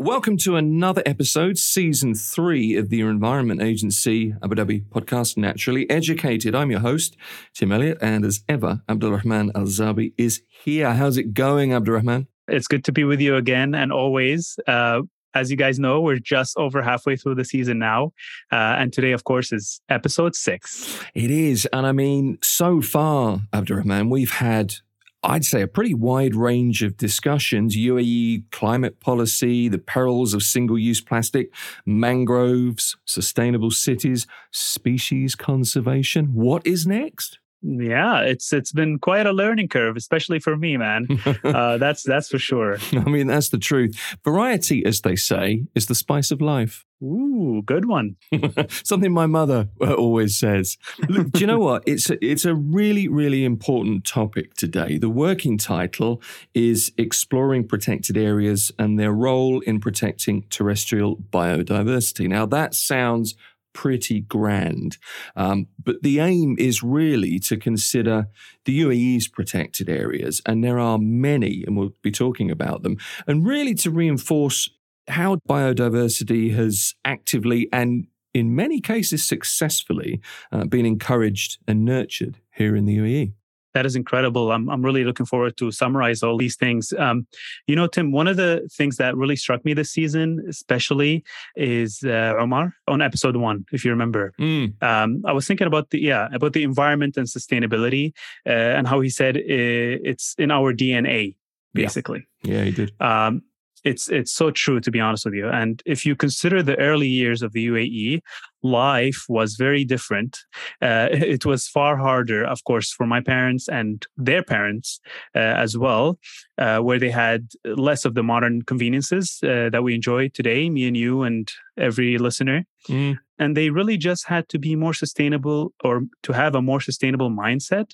Welcome to another episode, season three of the Environment Agency Abu Dhabi podcast, Naturally Educated. I'm your host, Tim Elliott, and as ever, Abdulrahman Al Zabi is here. How's it going, Abdulrahman? It's good to be with you again, and always. Uh, as you guys know, we're just over halfway through the season now. Uh, and today, of course, is episode six. It is. And I mean, so far, Abdurrahman, we've had I'd say a pretty wide range of discussions UAE climate policy, the perils of single use plastic, mangroves, sustainable cities, species conservation. What is next? Yeah, it's it's been quite a learning curve, especially for me, man. uh, that's that's for sure. I mean, that's the truth. Variety, as they say, is the spice of life. Ooh, good one. Something my mother uh, always says. Look, do you know what? It's a, it's a really really important topic today. The working title is exploring protected areas and their role in protecting terrestrial biodiversity. Now that sounds pretty grand. Um, but the aim is really to consider the UAE's protected areas, and there are many, and we'll be talking about them, and really to reinforce how biodiversity has actively and in many cases successfully uh, been encouraged and nurtured here in the UAE. That is incredible. I'm, I'm really looking forward to summarize all these things. Um, you know, Tim, one of the things that really struck me this season, especially, is uh, Omar on episode one, if you remember. Mm. Um, I was thinking about the yeah about the environment and sustainability, uh, and how he said uh, it's in our DNA, basically. Yeah, yeah he did. Um, it's it's so true to be honest with you. And if you consider the early years of the UAE life was very different. Uh, it was far harder of course for my parents and their parents uh, as well uh, where they had less of the modern conveniences uh, that we enjoy today me and you and every listener. Mm. and they really just had to be more sustainable or to have a more sustainable mindset.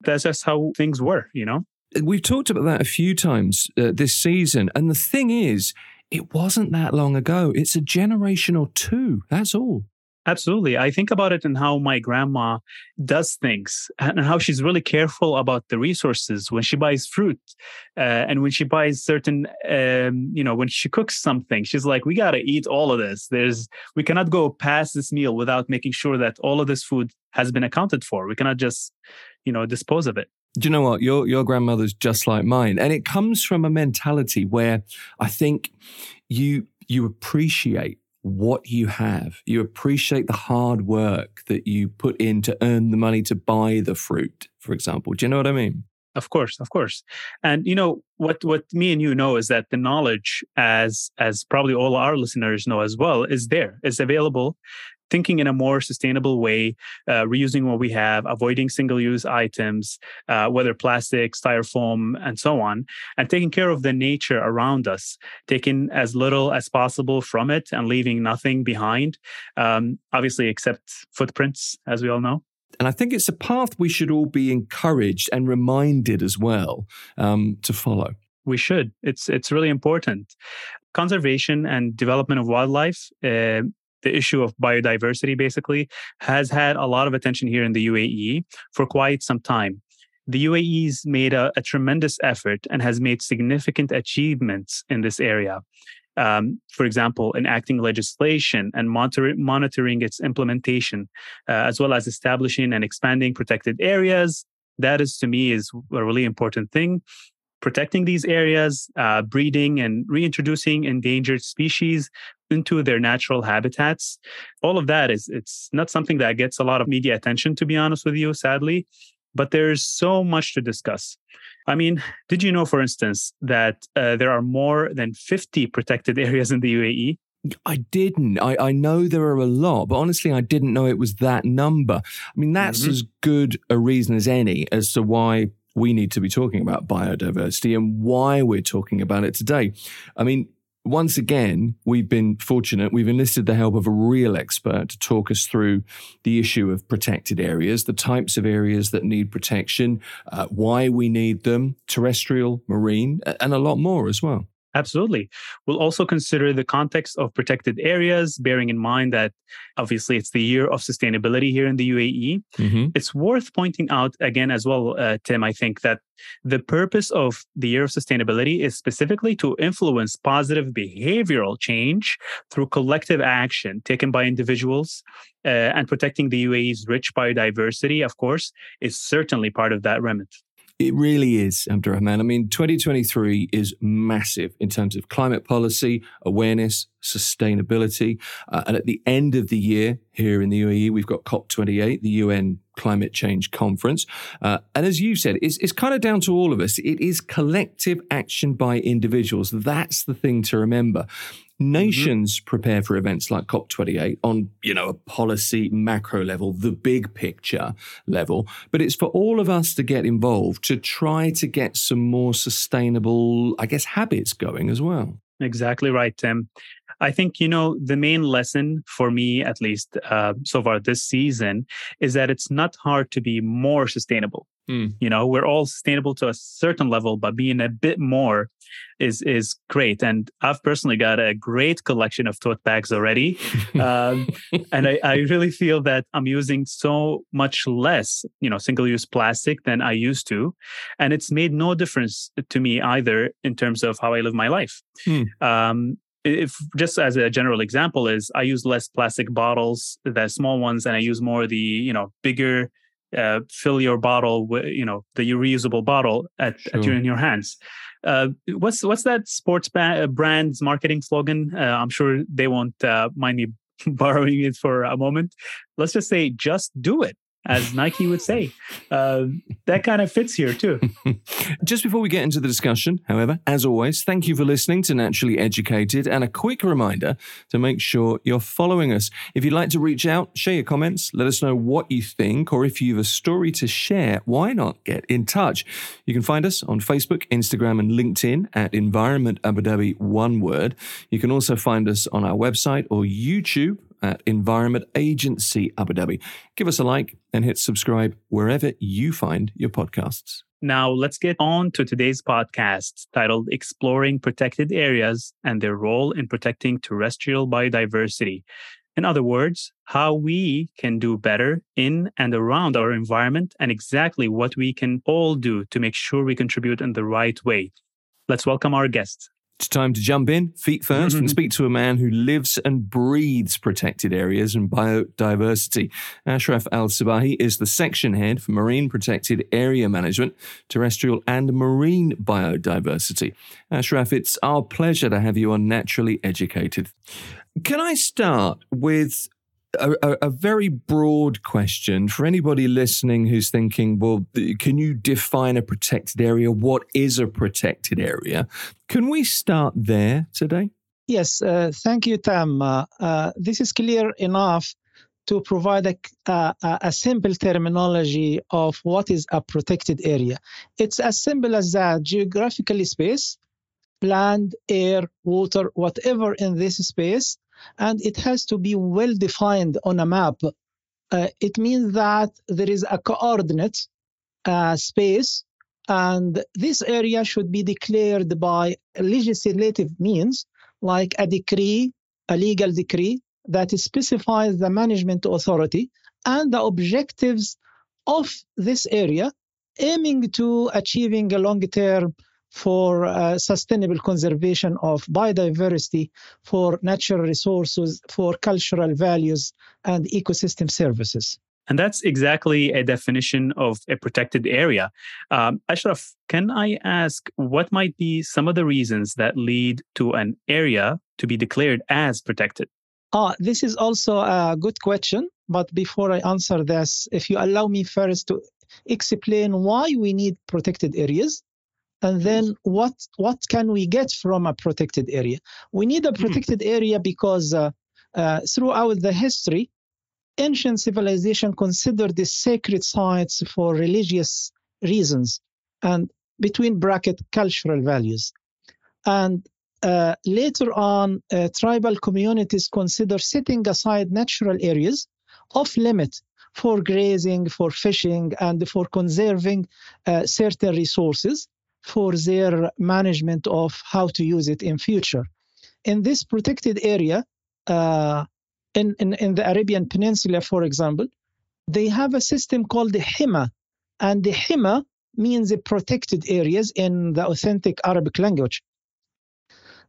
That's just how things were you know We've talked about that a few times uh, this season. And the thing is, it wasn't that long ago. It's a generation or two. That's all. Absolutely. I think about it and how my grandma does things and how she's really careful about the resources when she buys fruit uh, and when she buys certain, um, you know, when she cooks something, she's like, we got to eat all of this. There's, we cannot go past this meal without making sure that all of this food has been accounted for. We cannot just, you know, dispose of it. Do you know what? Your your grandmother's just like mine. And it comes from a mentality where I think you you appreciate what you have. You appreciate the hard work that you put in to earn the money to buy the fruit, for example. Do you know what I mean? Of course, of course. And you know what what me and you know is that the knowledge as as probably all our listeners know as well is there. It's available thinking in a more sustainable way, uh, reusing what we have, avoiding single use items, uh, whether plastic, styrofoam, and so on, and taking care of the nature around us, taking as little as possible from it and leaving nothing behind, um, obviously, except footprints, as we all know. And I think it's a path we should all be encouraged and reminded as well um, to follow. We should. It's it's really important. Conservation and development of wildlife uh, the issue of biodiversity basically has had a lot of attention here in the UAE for quite some time. The UAE's made a, a tremendous effort and has made significant achievements in this area. Um, for example, enacting legislation and monitor- monitoring its implementation, uh, as well as establishing and expanding protected areas. That is, to me, is a really important thing protecting these areas, uh, breeding and reintroducing endangered species into their natural habitats. All of that is it's not something that gets a lot of media attention, to be honest with you, sadly. But there's so much to discuss. I mean, did you know, for instance, that uh, there are more than 50 protected areas in the UAE? I didn't. I, I know there are a lot, but honestly, I didn't know it was that number. I mean, that's mm-hmm. as good a reason as any as to why we need to be talking about biodiversity and why we're talking about it today. I mean, once again, we've been fortunate. We've enlisted the help of a real expert to talk us through the issue of protected areas, the types of areas that need protection, uh, why we need them, terrestrial, marine, and a lot more as well. Absolutely. We'll also consider the context of protected areas, bearing in mind that obviously it's the year of sustainability here in the UAE. Mm-hmm. It's worth pointing out again as well, uh, Tim, I think that the purpose of the year of sustainability is specifically to influence positive behavioral change through collective action taken by individuals. Uh, and protecting the UAE's rich biodiversity, of course, is certainly part of that remit. It really is, Abdurrahman. I mean, 2023 is massive in terms of climate policy, awareness, sustainability. Uh, and at the end of the year here in the UAE, we've got COP28, the UN Climate Change Conference. Uh, and as you said, it's, it's kind of down to all of us. It is collective action by individuals. That's the thing to remember. Mm-hmm. Nations mm-hmm. prepare for events like COP28 on, you know, a policy macro level, the big picture level. But it's for all of us to get involved to try to get some more sustainable, I guess, habits going as well. Exactly right, Tim. I think, you know, the main lesson for me, at least uh, so far this season, is that it's not hard to be more sustainable. Mm. You know, we're all sustainable to a certain level, but being a bit more is is great. And I've personally got a great collection of tote bags already, um, and I, I really feel that I'm using so much less, you know, single use plastic than I used to, and it's made no difference to me either in terms of how I live my life. Mm. Um, if just as a general example is i use less plastic bottles the small ones and i use more the you know bigger uh, fill your bottle with you know the reusable bottle at, sure. at your in your hands. Uh, what's what's that sports ba- uh, brand's marketing slogan? Uh, i'm sure they won't uh, mind me borrowing it for a moment. Let's just say just do it as Nike would say. Uh, that kind of fits here too. Just before we get into the discussion, however, as always, thank you for listening to Naturally Educated and a quick reminder to make sure you're following us. If you'd like to reach out, share your comments, let us know what you think, or if you have a story to share, why not get in touch? You can find us on Facebook, Instagram, and LinkedIn at Environment Abu Dhabi, one word. You can also find us on our website or YouTube at Environment Agency Abu Dhabi. Give us a like and hit subscribe wherever you find your podcasts. Now, let's get on to today's podcast titled Exploring Protected Areas and Their Role in Protecting Terrestrial Biodiversity. In other words, how we can do better in and around our environment and exactly what we can all do to make sure we contribute in the right way. Let's welcome our guest. It's time to jump in, feet 1st and mm-hmm. speak to a man who lives and breathes protected areas and biodiversity. Ashraf Al Cibahy is the section head for Marine Protected Area Management, Terrestrial and Marine Biodiversity. Ashraf, it's our pleasure to have you on Naturally Educated. Can I start with a, a, a, very broad question for anybody listening who's thinking, well, can you define a protected area? What is a protected area? Can we start there today? Yes, uh, thank you, Tam. Uh, uh, this is clear enough to provide a, a, a, simple terminology of what is a protected area. It's as simple as that geographically space, land, air, water, whatever in this space and it has to be well defined on a map. Uh, it means that there is a coordinate uh, space, and this area should be declared by legislative means, like a decree, a legal decree that specifies the management authority and the objectives of this area, aiming to achieving a long-term for uh, sustainable conservation of biodiversity, for natural resources, for cultural values, and ecosystem services. And that's exactly a definition of a protected area. Um, Ashraf, can I ask what might be some of the reasons that lead to an area to be declared as protected? Ah, this is also a good question. But before I answer this, if you allow me first to explain why we need protected areas and then what what can we get from a protected area? We need a hmm. protected area because uh, uh, throughout the history ancient civilization considered these sacred sites for religious reasons and between bracket cultural values. And uh, later on uh, tribal communities consider setting aside natural areas off limit for grazing for fishing and for conserving uh, certain resources for their management of how to use it in future. In this protected area, uh, in, in, in the Arabian Peninsula, for example, they have a system called the HIMA, and the HIMA means the protected areas in the authentic Arabic language.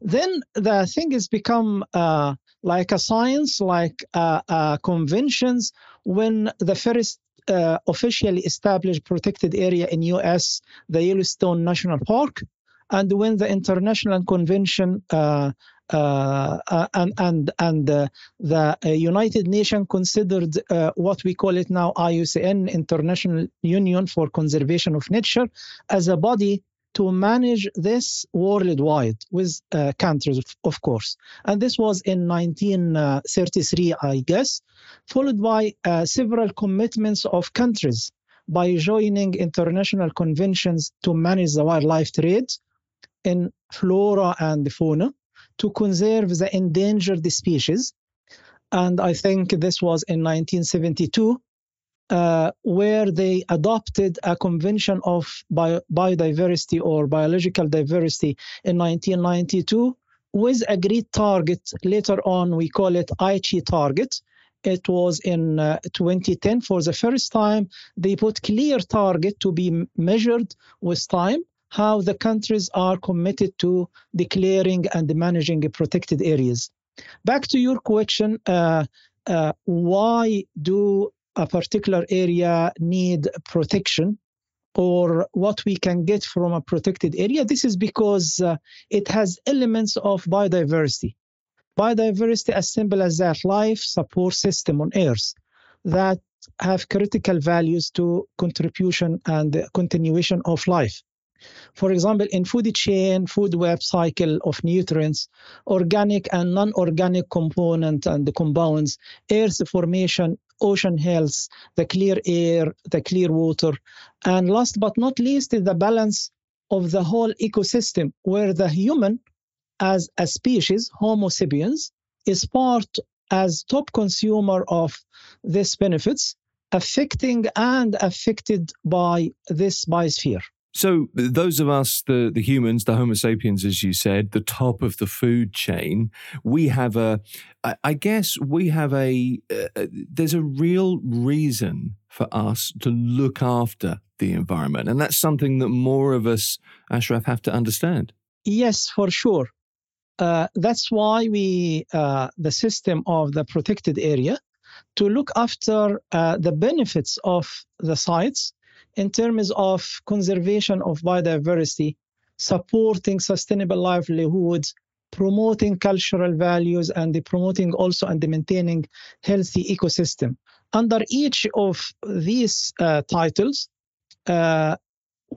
Then the thing has become uh, like a science, like uh, uh, conventions. When the first uh, officially established protected area in U.S., the Yellowstone National Park, and when the international convention uh, uh, uh, and and and uh, the United Nations considered what we call it now IUCN International Union for Conservation of Nature as a body to manage this worldwide with uh, countries, of course. And this was in 1933, I guess, followed by uh, several commitments of countries by joining international conventions to manage the wildlife trade in flora and fauna to conserve the endangered species. And I think this was in 1972, uh, where they adopted a convention of bio- biodiversity or biological diversity in 1992 with agreed target. Later on, we call it Aichi target. It was in uh, 2010 for the first time. They put clear target to be measured with time how the countries are committed to declaring and managing protected areas. Back to your question, uh, uh, why do a particular area need protection? or what we can get from a protected area. This is because uh, it has elements of biodiversity. Biodiversity, as simple as that, life support system on Earth that have critical values to contribution and continuation of life. For example, in food chain, food web cycle of nutrients, organic and non-organic component and the compounds, earth formation, ocean health, the clear air, the clear water, and last but not least is the balance of the whole ecosystem where the human as a species, Homo sapiens, is part as top consumer of these benefits, affecting and affected by this biosphere. So those of us, the the humans, the Homo sapiens, as you said, the top of the food chain, we have a, I guess we have a, uh, there's a real reason for us to look after the environment, and that's something that more of us, Ashraf, have to understand. Yes, for sure. Uh, that's why we, uh, the system of the protected area, to look after uh, the benefits of the sites in terms of conservation of biodiversity, supporting sustainable livelihoods, promoting cultural values, and promoting also and maintaining healthy ecosystem. Under each of these uh, titles, uh,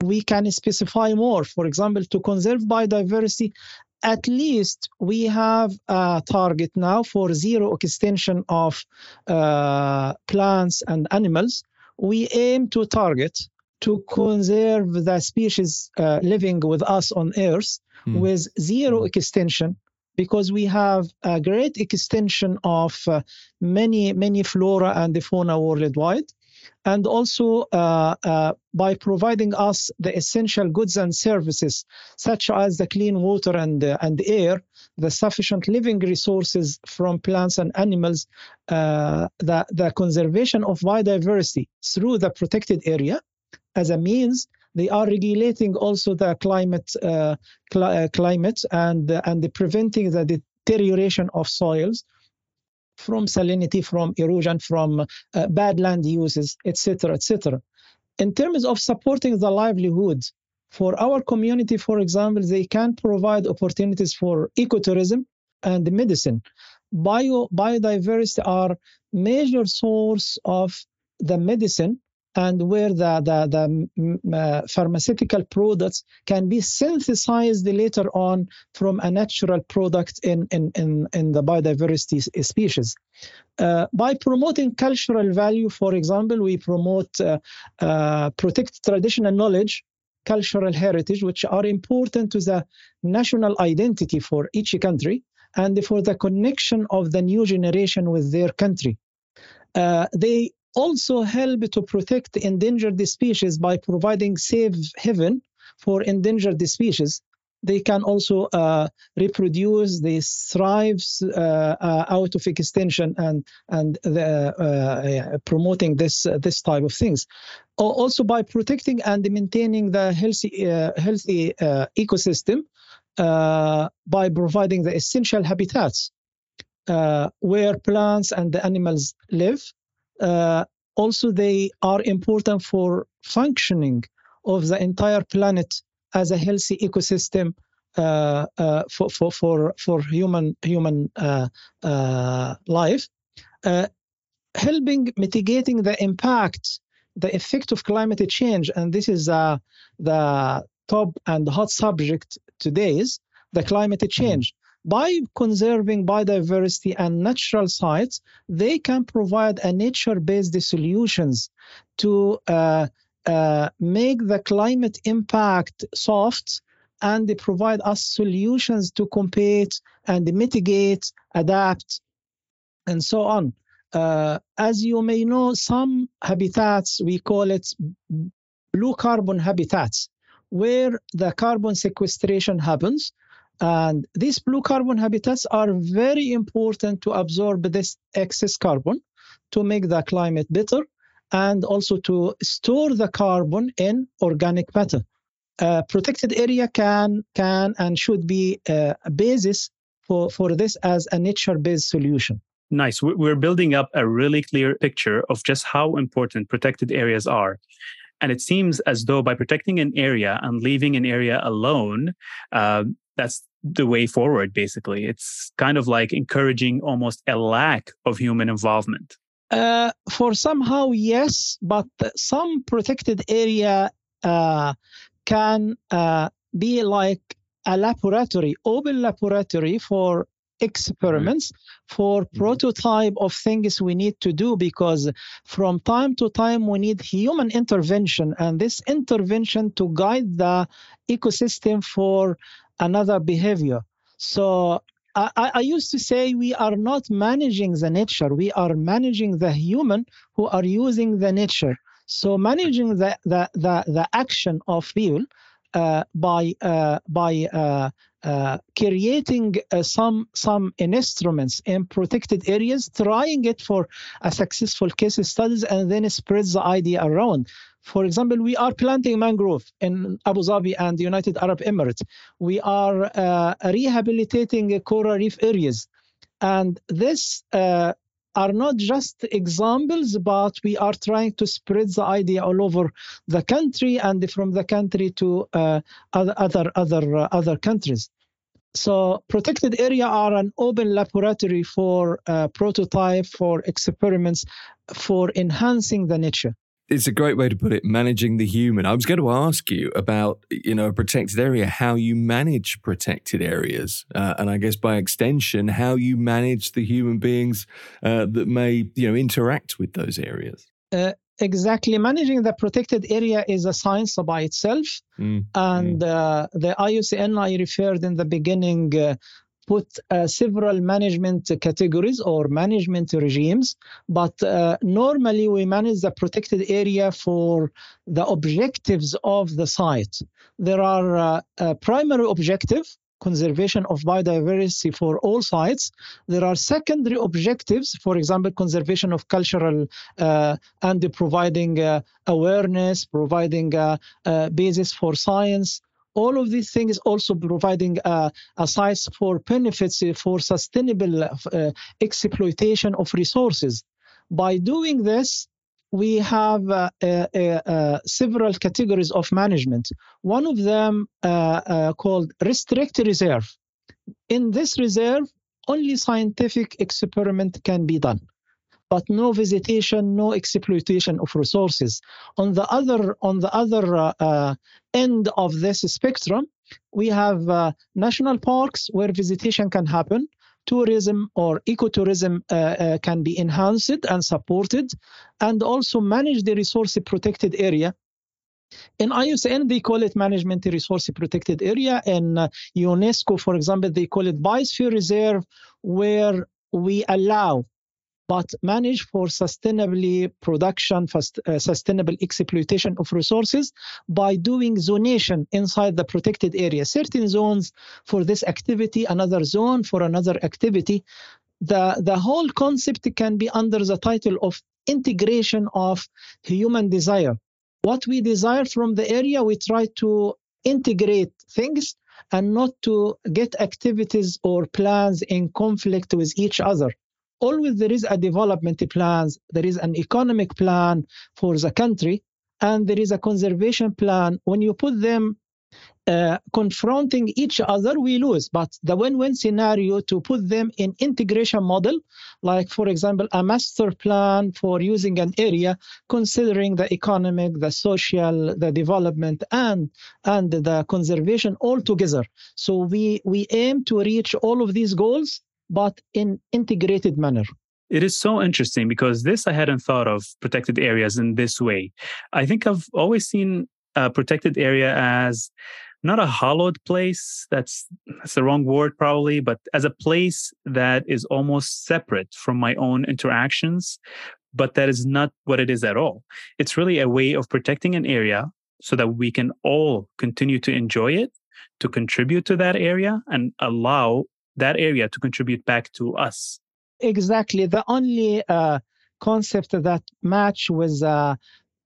we can specify more. For example, to conserve biodiversity, at least we have a target now for zero extinction of uh, plants and animals we aim to target to conserve the species uh, living with us on Earth mm. with zero hmm. extinction because we have a great extension of uh, many, many flora and the fauna worldwide. And also uh, uh, by providing us the essential goods and services, such as the clean water and, uh, and air, the sufficient living resources from plants and animals, uh, the, the conservation of biodiversity through the protected area as a means. They are regulating also the climate uh, cl- uh, climate and and preventing the deterioration of soils from salinity from erosion from uh, bad land uses etc etc in terms of supporting the livelihoods for our community, for example, they can provide opportunities for ecotourism and medicine. Bio, biodiversity are major source of the medicine and where the, the, the uh, pharmaceutical products can be synthesized later on from a natural product in, in, in, in the biodiversity species. Uh, by promoting cultural value, for example, we promote uh, uh protect traditional knowledge cultural heritage, which are important to the national identity for each country and for the connection of the new generation with their country. Uh, they also help to protect endangered species by providing safe haven for endangered species. They can also uh, reproduce, they thrive uh, uh, out of extension and and the, promoting this this type of things. Also by protecting and maintaining the healthy healthy ecosystem by providing the essential habitats uh, where plants and the animals live. Uh, also, they are important for functioning of the entire planet as a healthy ecosystem uh, uh, for, for, for, for human, human uh, uh life, uh, helping mitigating the impact, the effect of climate change. And this is uh, the top and hot subject today is the climate mm-hmm. change. By conserving biodiversity and natural sites, they can provide a nature-based solutions to uh, make the climate impact soft and they provide us solutions to compete and mitigate, adapt, and so on. Uh, as you may know, some habitats, we call it blue carbon habitats, where the carbon sequestration happens. And these blue carbon habitats are very important to absorb this excess carbon to make the climate better and also to store the carbon in organic matter. A protected area can can and should be uh, a basis for, for this as a nature-based solution. Nice. We're building up a really clear picture of just how important protected areas are. And it seems as though by protecting an area and leaving an area alone, uh, that's the way forward, basically. It's kind of like encouraging almost a lack of human involvement. Uh, for somehow, yes, but some protected area uh, can uh, be like a laboratory, open laboratory for experiments for mm-hmm. prototype of things we need to do because from time to time we need human intervention and this intervention to guide the ecosystem for another behavior so I, I, used to say we are not managing the nature, we are managing the human who are using the nature. So managing the the the, the action of people uh, by uh, by uh, uh creating uh, some some instruments in protected areas, trying it for a successful case studies, and then spreads the idea around. For example, we are planting mangrove in Abu Dhabi and the United Arab Emirates. We are uh, rehabilitating coral reef areas. And this uh, are not just examples, but we are trying to spread the idea all over the country and from the country to uh, other other uh, other countries. So protected area are an open laboratory for uh, prototype, for experiments, for enhancing the nature it's a great way to put it managing the human i was going to ask you about you know a protected area how you manage protected areas uh, and i guess by extension how you manage the human beings uh, that may you know interact with those areas uh, exactly managing the protected area is a science by itself mm. and mm. Uh, the iucn i referred in the beginning uh, put uh, several management categories or management regimes, but uh, normally we manage the protected area for the objectives of the site. There are uh, a primary objective, conservation of biodiversity for all sites. There are secondary objectives, for example, conservation of cultural uh, and providing uh, awareness, providing a basis for science, all of these things also providing a, a size for benefits for sustainable uh, exploitation of resources. By doing this, we have uh, uh, uh, several categories of management. One of them uh, uh, called restricted reserve. In this reserve, only scientific experiment can be done but no visitation, no exploitation of resources. On the other, on the other uh, uh, end of this spectrum, we have uh, national parks where visitation can happen. Tourism or ecotourism uh, uh, can be enhanced and supported, and also manage the resource protected area in IUCN, they call it management resource protected area. In UNESCO, for example, they call it biosphere reserve, where we allow but manage for sustainably production, fast, uh, sustainable exploitation of resources by doing zonation inside the protected area. Certain zones for this activity, another zone for another activity. The, the whole concept can be under the title of integration of human desire. What we desire from the area, we try to integrate things and not to get activities or plans in conflict with each other always there is a development plan, there is an economic plan for the country, and there is a conservation plan. When you put them uh, confronting each other, we lose. But the win-win scenario to put them in integration model, like for example, a master plan for using an area, considering the economic, the social, the development, and and the conservation all together. So we we aim to reach all of these goals but in integrated manner. It is so interesting because this I hadn't thought of protected areas in this way. I think I've always seen a protected area as not a hollowed place that's that's the wrong word probably but as a place that is almost separate from my own interactions but that is not what it is at all it's really a way of protecting an area so that we can all continue to enjoy it to contribute to that area and allow that area to contribute back to us. Exactly. The only uh, concept that match with uh,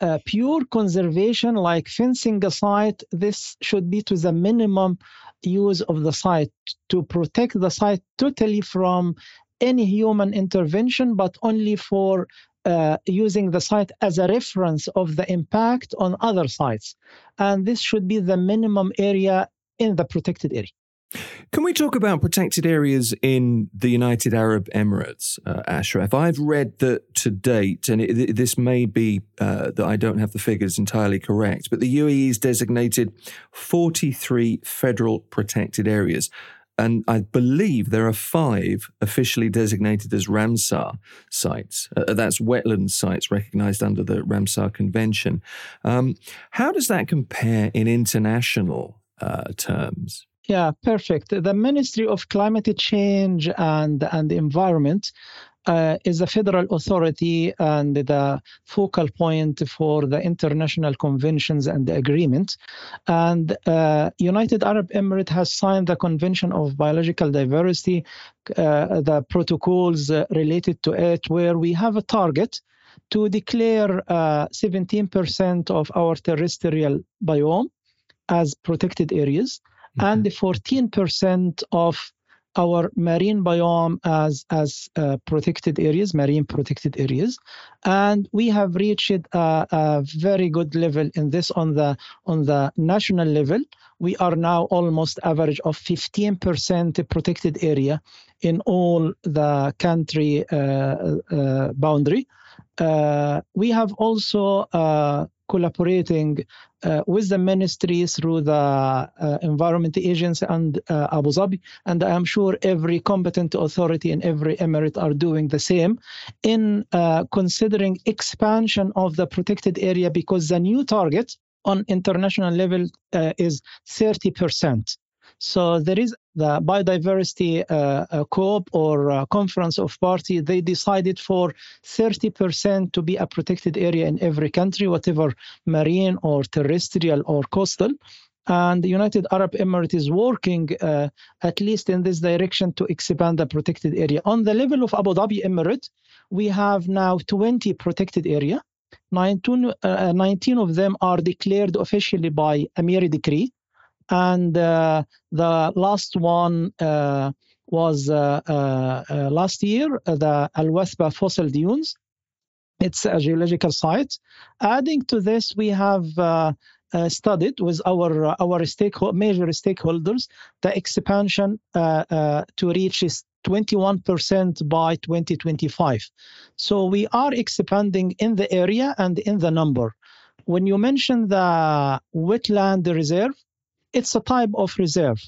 uh, pure conservation, like fencing a site, this should be to the minimum use of the site to protect the site totally from any human intervention, but only for uh, using the site as a reference of the impact on other sites. And this should be the minimum area in the protected area. Can we talk about protected areas in the United Arab Emirates, uh, Ashraf? I've read that to date, and it, this may be uh, that I don't have the figures entirely correct, but the UAE UAE's designated 43 federal protected areas. And I believe there are five officially designated as Ramsar sites. Uh, that's wetland sites recognized under the Ramsar Convention. Um, how does that compare in international uh, terms? Yeah, perfect. The Ministry of Climate Change and and Environment uh, is a federal authority and the focal point for the international conventions and the agreement. And uh, United Arab Emirates has signed the Convention of Biological Diversity, uh, the protocols related to it, where we have a target to declare 17% uh, of our terrestrial biome as protected areas and the 14% of our marine biome as as uh, protected areas, marine protected areas, and we have reached a, a, very good level in this on the on the national level. We are now almost average of 15% protected area in all the country uh, uh, boundary. Uh, we have also uh, collaborating uh, with the ministry through the uh, Environment Agency and uh, Abu Dhabi. And I am sure every competent authority in every emirate are doing the same in uh, considering expansion of the protected area because the new target on international level uh, is 30%. So there is the biodiversity uh, uh, COP or uh, conference of party. They decided for 30% to be a protected area in every country, whatever marine or terrestrial or coastal. And the United Arab Emirates is working, uh, at least in this direction, to expand the protected area. On the level of Abu Dhabi Emirate, we have now 20 protected area. 19, uh, 19 of them are declared officially by Emiri decree and uh, the last one uh, was uh, last year, the Al Wathba fossil dunes. It's a geological site. Adding to this, we have uh, studied with our uh, our major stakeholders the expansion uh, to reach 21% by 2025. So we are expanding in the area and in the number. When you mention the wetland reserve, it's a type of reserve,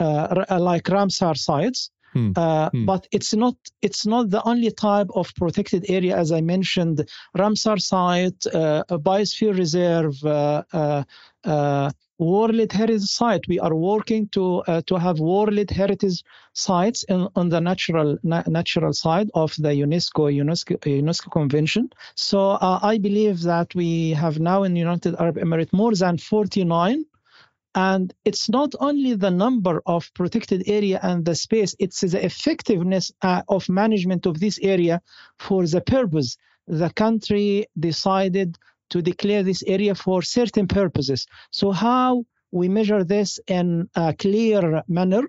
uh, uh, like Ramsar sites. Hmm. Uh, hmm. But it's not it's not the only type of protected area, as I mentioned. Ramsar site, uh, a biosphere reserve, uh, uh, uh, World Heritage Site. We are working to uh, to have World Heritage sites in, on the natural na- natural side of the UNESCO UNESCO UNESCO Convention. So uh, I believe that we have now in United Arab Emirates more than 49 and it's not only the number of protected area and the space, it's the effectiveness uh, of management of this area for the purpose. The country decided to declare this area for certain purposes. So how we measure this in a clear manner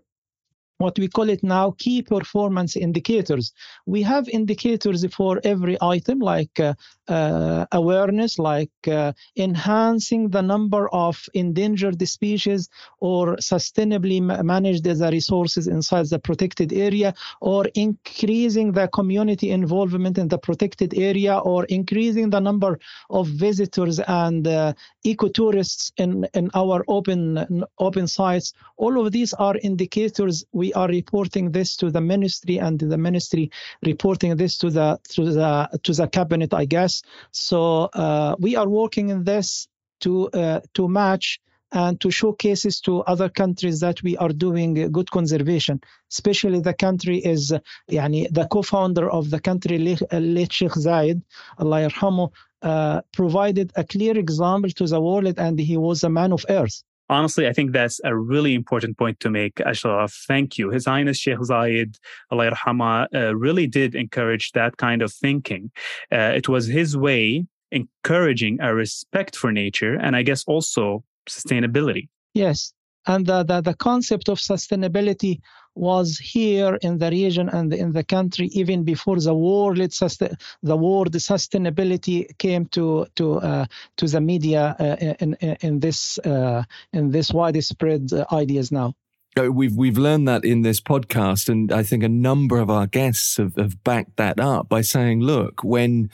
what we call it now key performance indicators. We have indicators for every item like uh, uh, awareness, like uh, enhancing the number of endangered species or sustainably manage the resources inside the protected area, or increasing the community involvement in the protected area, or increasing the number of visitors and uh, ecotourists in, in our open, open sites. All of these are indicators we are reporting this to the ministry and the ministry reporting this to the to the to the cabinet i guess so uh, we are working in this to uh, to match and to showcases to other countries that we are doing good conservation. Especially the country is yani the co-founder of the country late Sheikh Zayed Allah yarhamu uh, provided a clear example to the world and he was a man of earth honestly, I think that's a really important point to make, Ashraf. Thank you. His Highness Sheikh Zayed, Allah yarhama, uh, really did encourage that kind of thinking. Uh, it was his way encouraging a respect for nature and I guess also sustainability. Yes. And the, the, the concept of sustainability was here in the region and in the country even before the world the word sustainability came to to uh, to the media uh, in, in, this uh, in this widespread ideas now. Uh, we've we've learned that in this podcast, and I think a number of our guests have, have backed that up by saying, "Look, when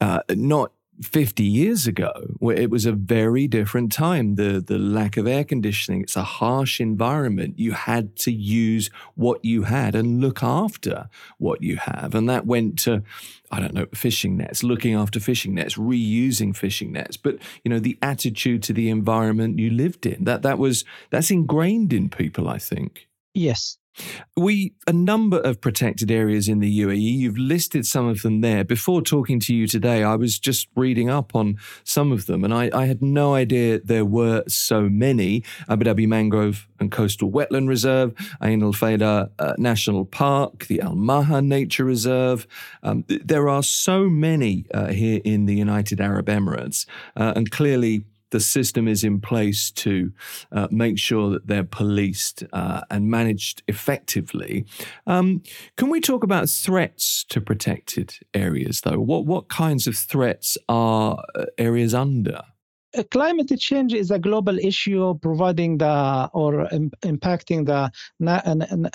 uh, not 50 years ago, where it was a very different time. The, the lack of air conditioning, it's a harsh environment. You had to use what you had and look after what you have. And that went to, I don't know, fishing nets, looking after fishing nets, reusing fishing nets. But, you know, the attitude to the environment you lived in, that, that was, that's ingrained in people, I think. Yes. We a number of protected areas in the UAE. You've listed some of them there. Before talking to you today, I was just reading up on some of them, and I, I had no idea there were so many. Abu Dhabi Mangrove and Coastal Wetland Reserve, Ain Al Faida uh, National Park, the Al Maha Nature Reserve. Um, there are so many uh, here in the United Arab Emirates, uh, and clearly the system is in place to uh, make sure that they're policed uh, and managed effectively. Um, can we talk about threats to protected areas, though? What what kinds of threats are uh, areas under? Uh, climate change is a global issue providing the or Im- impacting the na-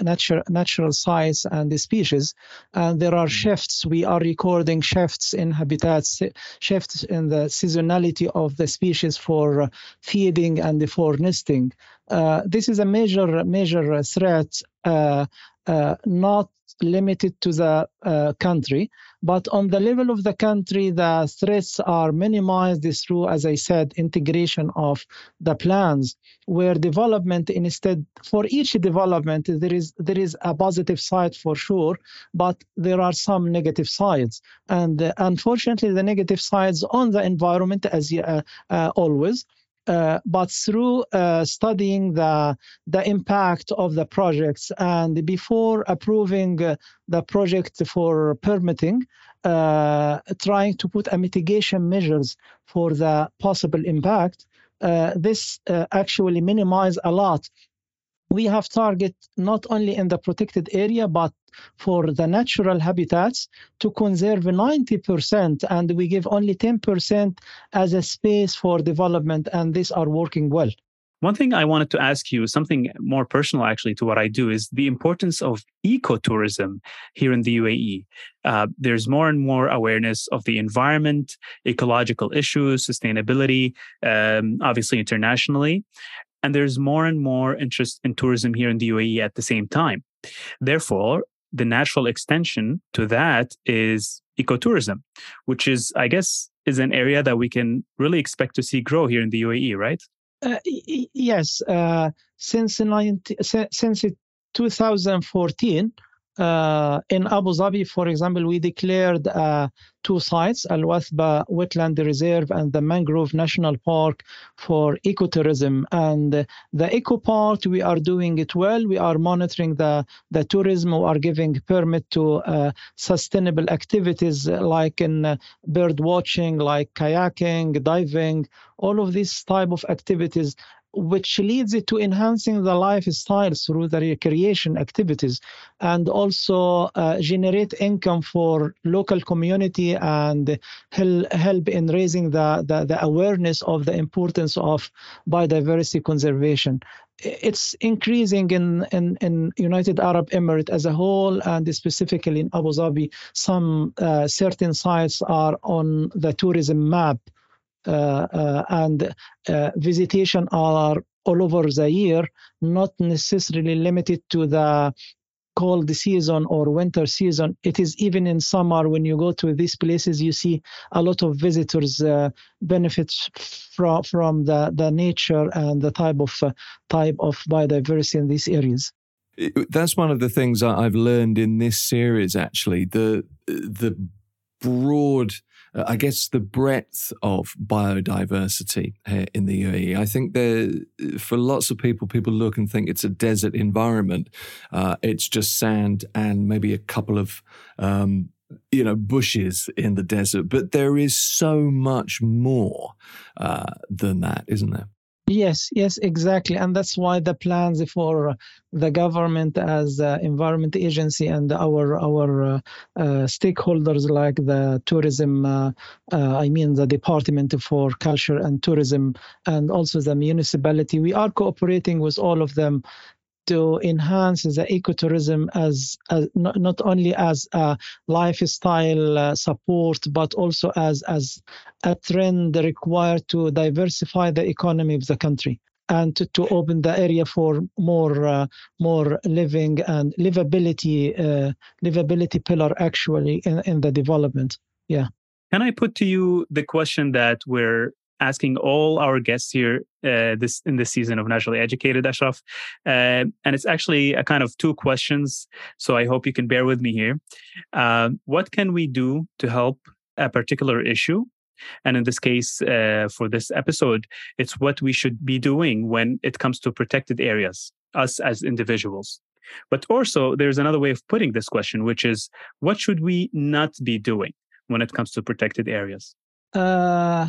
natural natural size and the species. And there are mm-hmm. shifts. We are recording shifts in habitats shifts in the seasonality of the species for feeding and for nesting. Uh, this is a major major threat uh, uh, not limited to the uh, country, but on the level of the country, the threats are minimized through, as I said, integration of the plans, where development instead for each development there is there is a positive side for sure, but there are some negative sides, and uh, unfortunately, the negative sides on the environment, as uh, uh, always. Uh, but through uh, studying the the impact of the projects and before approving uh, the project for permitting, uh, trying to put a mitigation measures for the possible impact. Uh, this actually minimize a lot we have target not only in the protected area but for the natural habitats to conserve 90% and we give only 10% as a space for development and these are working well one thing I wanted to ask you, something more personal actually to what I do, is the importance of ecotourism here in the UAE. Uh, there's more and more awareness of the environment, ecological issues, sustainability, um, obviously internationally. And there's more and more interest in tourism here in the UAE at the same time. Therefore, the natural extension to that is ecotourism, which is, I guess, is an area that we can really expect to see grow here in the UAE, right? Uh, yes, uh, since 19, since 2014, uh, in Abu Dhabi, for example, we declared uh, two sites, Al Wathba Wetland Reserve and the Mangrove National Park for ecotourism. And the eco part, we are doing it well. We are monitoring the, the tourism. We are giving permit to uh, sustainable activities like in uh, bird watching, like kayaking, diving, all of these type of activities which leads it to enhancing the lifestyle through the recreation activities and also uh, generate income for local community and help in raising the, the, the awareness of the importance of biodiversity conservation it's increasing in, in, in United Arab Emirates as a whole, and specifically in Abu Dhabi. Some uh, certain sites are on the tourism map and uh, visitation are all over the year, not necessarily limited to the cold season or winter season. It is even in summer when you go to these places, you see a lot of visitors uh, benefit from from the, the nature and the type of uh, type of biodiversity in these areas. That's one of the things I've learned in this series. Actually, the the broad uh, I guess, the breadth of biodiversity here in the UAE. I think there, for lots of people, people look and think it's a desert environment. Uh, it's just sand and maybe a couple of, um, you know, bushes in the desert. But there is so much more uh, than that, isn't there? Yes, yes, exactly, and that's why the plans for the government as environment agency and our our uh, uh, stakeholders like the tourism, uh, uh, I mean the Department for Culture and Tourism, and also the municipality. We are cooperating with all of them to enhance the ecotourism as, as not, not, only as a lifestyle uh, support but also as as a trend required to diversify the economy of the country and to, to open the area for more uh, more living and livability uh, livability pillar actually in, in the development. Yeah. Can i put to you the question that we're asking all our guests here uh, this in this season of Naturally Educated, Ashraf. Uh, and it's actually a kind of two questions. So I hope you can bear with me here. Uh, what can we do to help a particular issue? And in this case, uh, for this episode, it's what we should be doing when it comes to protected areas, us as individuals. But also, there's another way of putting this question, which is what should we not be doing when it comes to protected areas? Uh,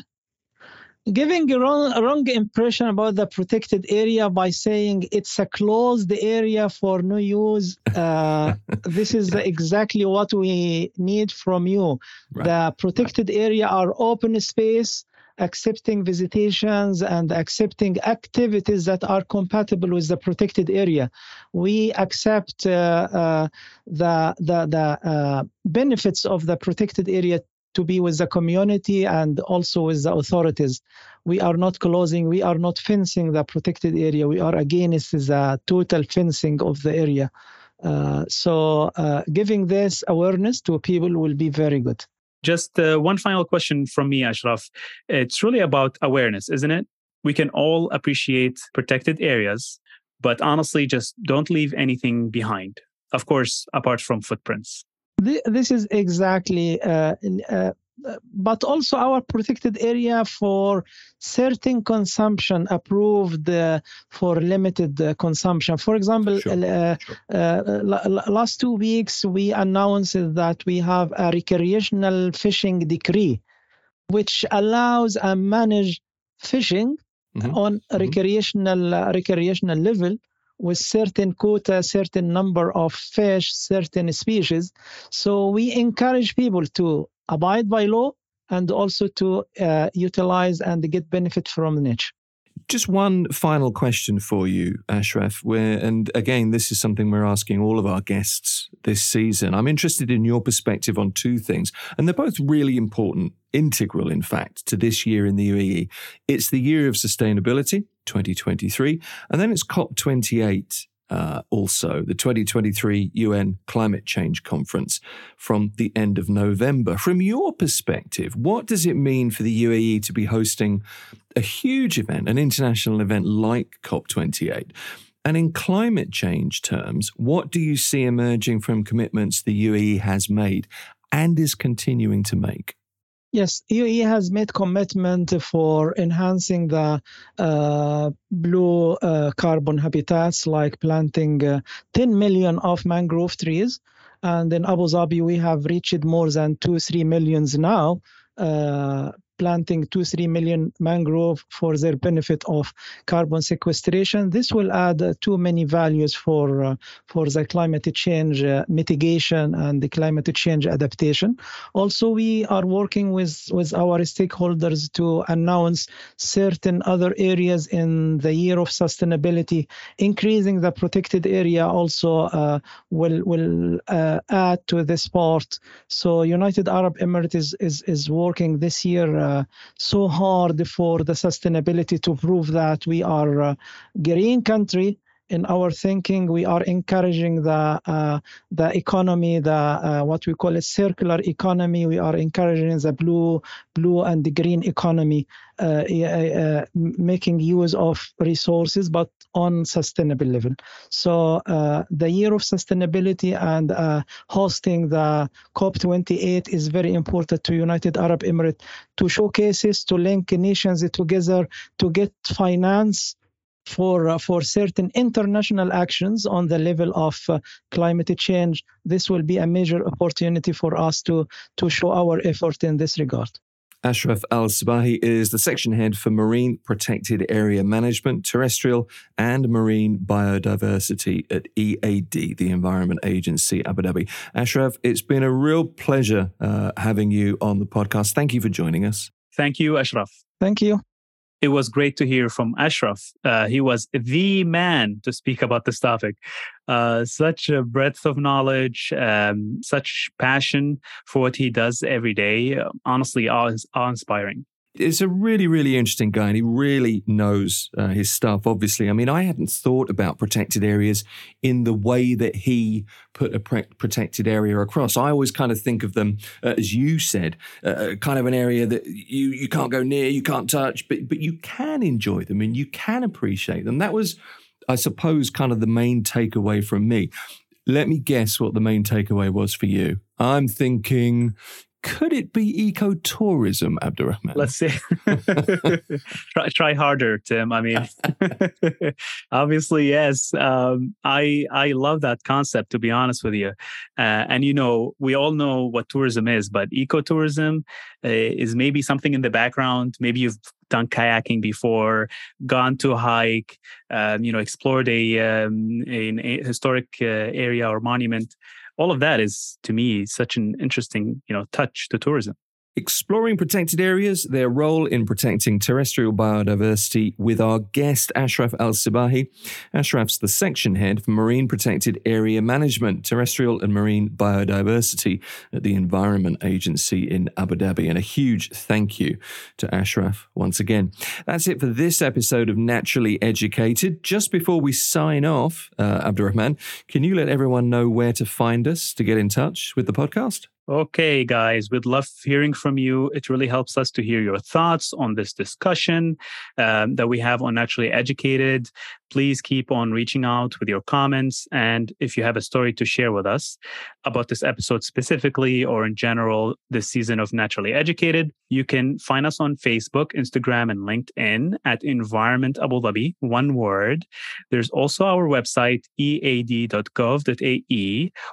giving a wrong, a wrong impression about the protected area by saying it's a closed area for no use. Uh, this is exactly what we need from you. Right. The protected area are open space, accepting visitations and accepting activities that are compatible with the protected area. We accept uh, uh, the the, the uh, benefits of the protected area to be with the community and also with the authorities. We are not closing, we are not fencing the protected area. We are against the total fencing of the area. Uh, so uh, giving this awareness to people will be very good. Just uh, one final question from me, Ashraf. It's really about awareness, isn't it? We can all appreciate protected areas, but honestly, just don't leave anything behind. Of course, apart from footprints this is exactly uh, uh, but also our protected area for certain consumption approved uh, for limited uh, consumption. For example, sure. uh, sure. Uh, last two weeks we announced that we have a recreational fishing decree, which allows and manage fishing mm-hmm. on mm-hmm. recreational uh, recreational level with certain quota, certain number of fish, certain species. So we encourage people to abide by law and also to uh, utilize and get benefit from nature. Just one final question for you, Ashraf. Where, and again, this is something we're asking all of our guests this season. I'm interested in your perspective on two things, and they're both really important, integral, in fact, to this year in the UAE. It's the year of sustainability, 2023, and then it's COP28 uh, also, the 2023 UN Climate Change Conference from the end of November. From your perspective, what does it mean for the UAE to be hosting a huge event, an international event like COP28? And in climate change terms, what do you see emerging from commitments the UAE has made and is continuing to make? Yes, UAE has made commitment for enhancing the uh, blue uh, carbon habitats, like planting uh, 10 million of mangrove trees. And in Abu Dhabi, we have reached more than two, three millions now. Uh, planting two, three million mangrove for their benefit of carbon sequestration. This will add uh, too many values for uh, for the climate change uh, mitigation and the climate change adaptation. Also, we are working with with our stakeholders to announce certain other areas in the year of sustainability. Increasing the protected area also uh, will will uh, add to this part. So, United Arab Emirates is is, is working this year uh, uh, so hard for the sustainability to prove that we are a green country in our thinking, we are encouraging the uh, the economy, the uh, what we call a circular economy. We are encouraging the blue blue and the green economy, uh, uh making use of resources, but on sustainable level. So uh, the year of sustainability and uh, hosting the COP28 is very important to United Arab Emirates to showcases, to link nations together, to get finance for uh, for certain international actions on the level of uh, climate change this will be a major opportunity for us to to show our effort in this regard Ashraf Al Cibahy is the section head for Marine Protected Area Management, Terrestrial and Marine Biodiversity at EAD, the Environment Agency Abu Dhabi. Ashraf, it's been a real pleasure uh, having you on the podcast. Thank you for joining us. Thank you, Ashraf. Thank you it was great to hear from Ashraf. Uh, he was the man to speak about this topic. Uh, such a breadth of knowledge, um, such passion for what he does every day. honestly, awe, awe inspiring is a really, really interesting guy, and he really knows uh, his stuff. Obviously, I mean, I hadn't thought about protected areas in the way that he put a pre- protected area across. I always kind of think of them, uh, as you said, uh, uh kind of an area that you you can't go near, you can't touch, but but you can enjoy them and you can appreciate them. That was, I suppose, kind of the main takeaway from me. Let me guess what the main takeaway was for you. I'm thinking could it be ecotourism, Abdurrahman? Let's see. try, try harder, Tim. I mean, obviously, yes. Um, I I love that concept. To be honest with you, uh, and you know, we all know what tourism is, but ecotourism uh, is maybe something in the background. Maybe you've done kayaking before, gone to a hike, um, you know, explored a, um, a, a historic uh, area or monument all of that is to me such an interesting you know touch to tourism Exploring protected areas, their role in protecting terrestrial biodiversity with our guest Ashraf Al Cibahy. Ashraf's the section head for Marine Protected Area Management, Terrestrial and Marine Biodiversity at the Environment Agency in Abu Dhabi. And a huge thank you to Ashraf once again. That's it for this episode of Naturally Educated. Just before we sign off, uh, Abdurrahman, can you let everyone know where to find us to get in touch with the podcast? Okay, guys, we'd love hearing from you. It really helps us to hear your thoughts on this discussion um, that we have on Naturally Educated. Please keep on reaching out with your comments. And if you have a story to share with us about this episode specifically or in general, this season of Naturally Educated, you can find us on Facebook, Instagram, and LinkedIn at Environment Abu Dhabi, one word. There's also our website, ead.gov.ae,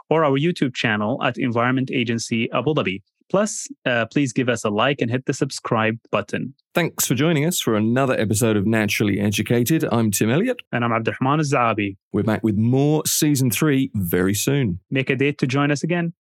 or our YouTube channel at Environment Agency Abu Dhabi. Plus, uh, please give us a like and hit the subscribe button. Thanks for joining us for another episode of Naturally Educated. I'm Tim Elliott. And I'm Abdurrahman Zabi. We're back with more season three very soon. Make a date to join us again.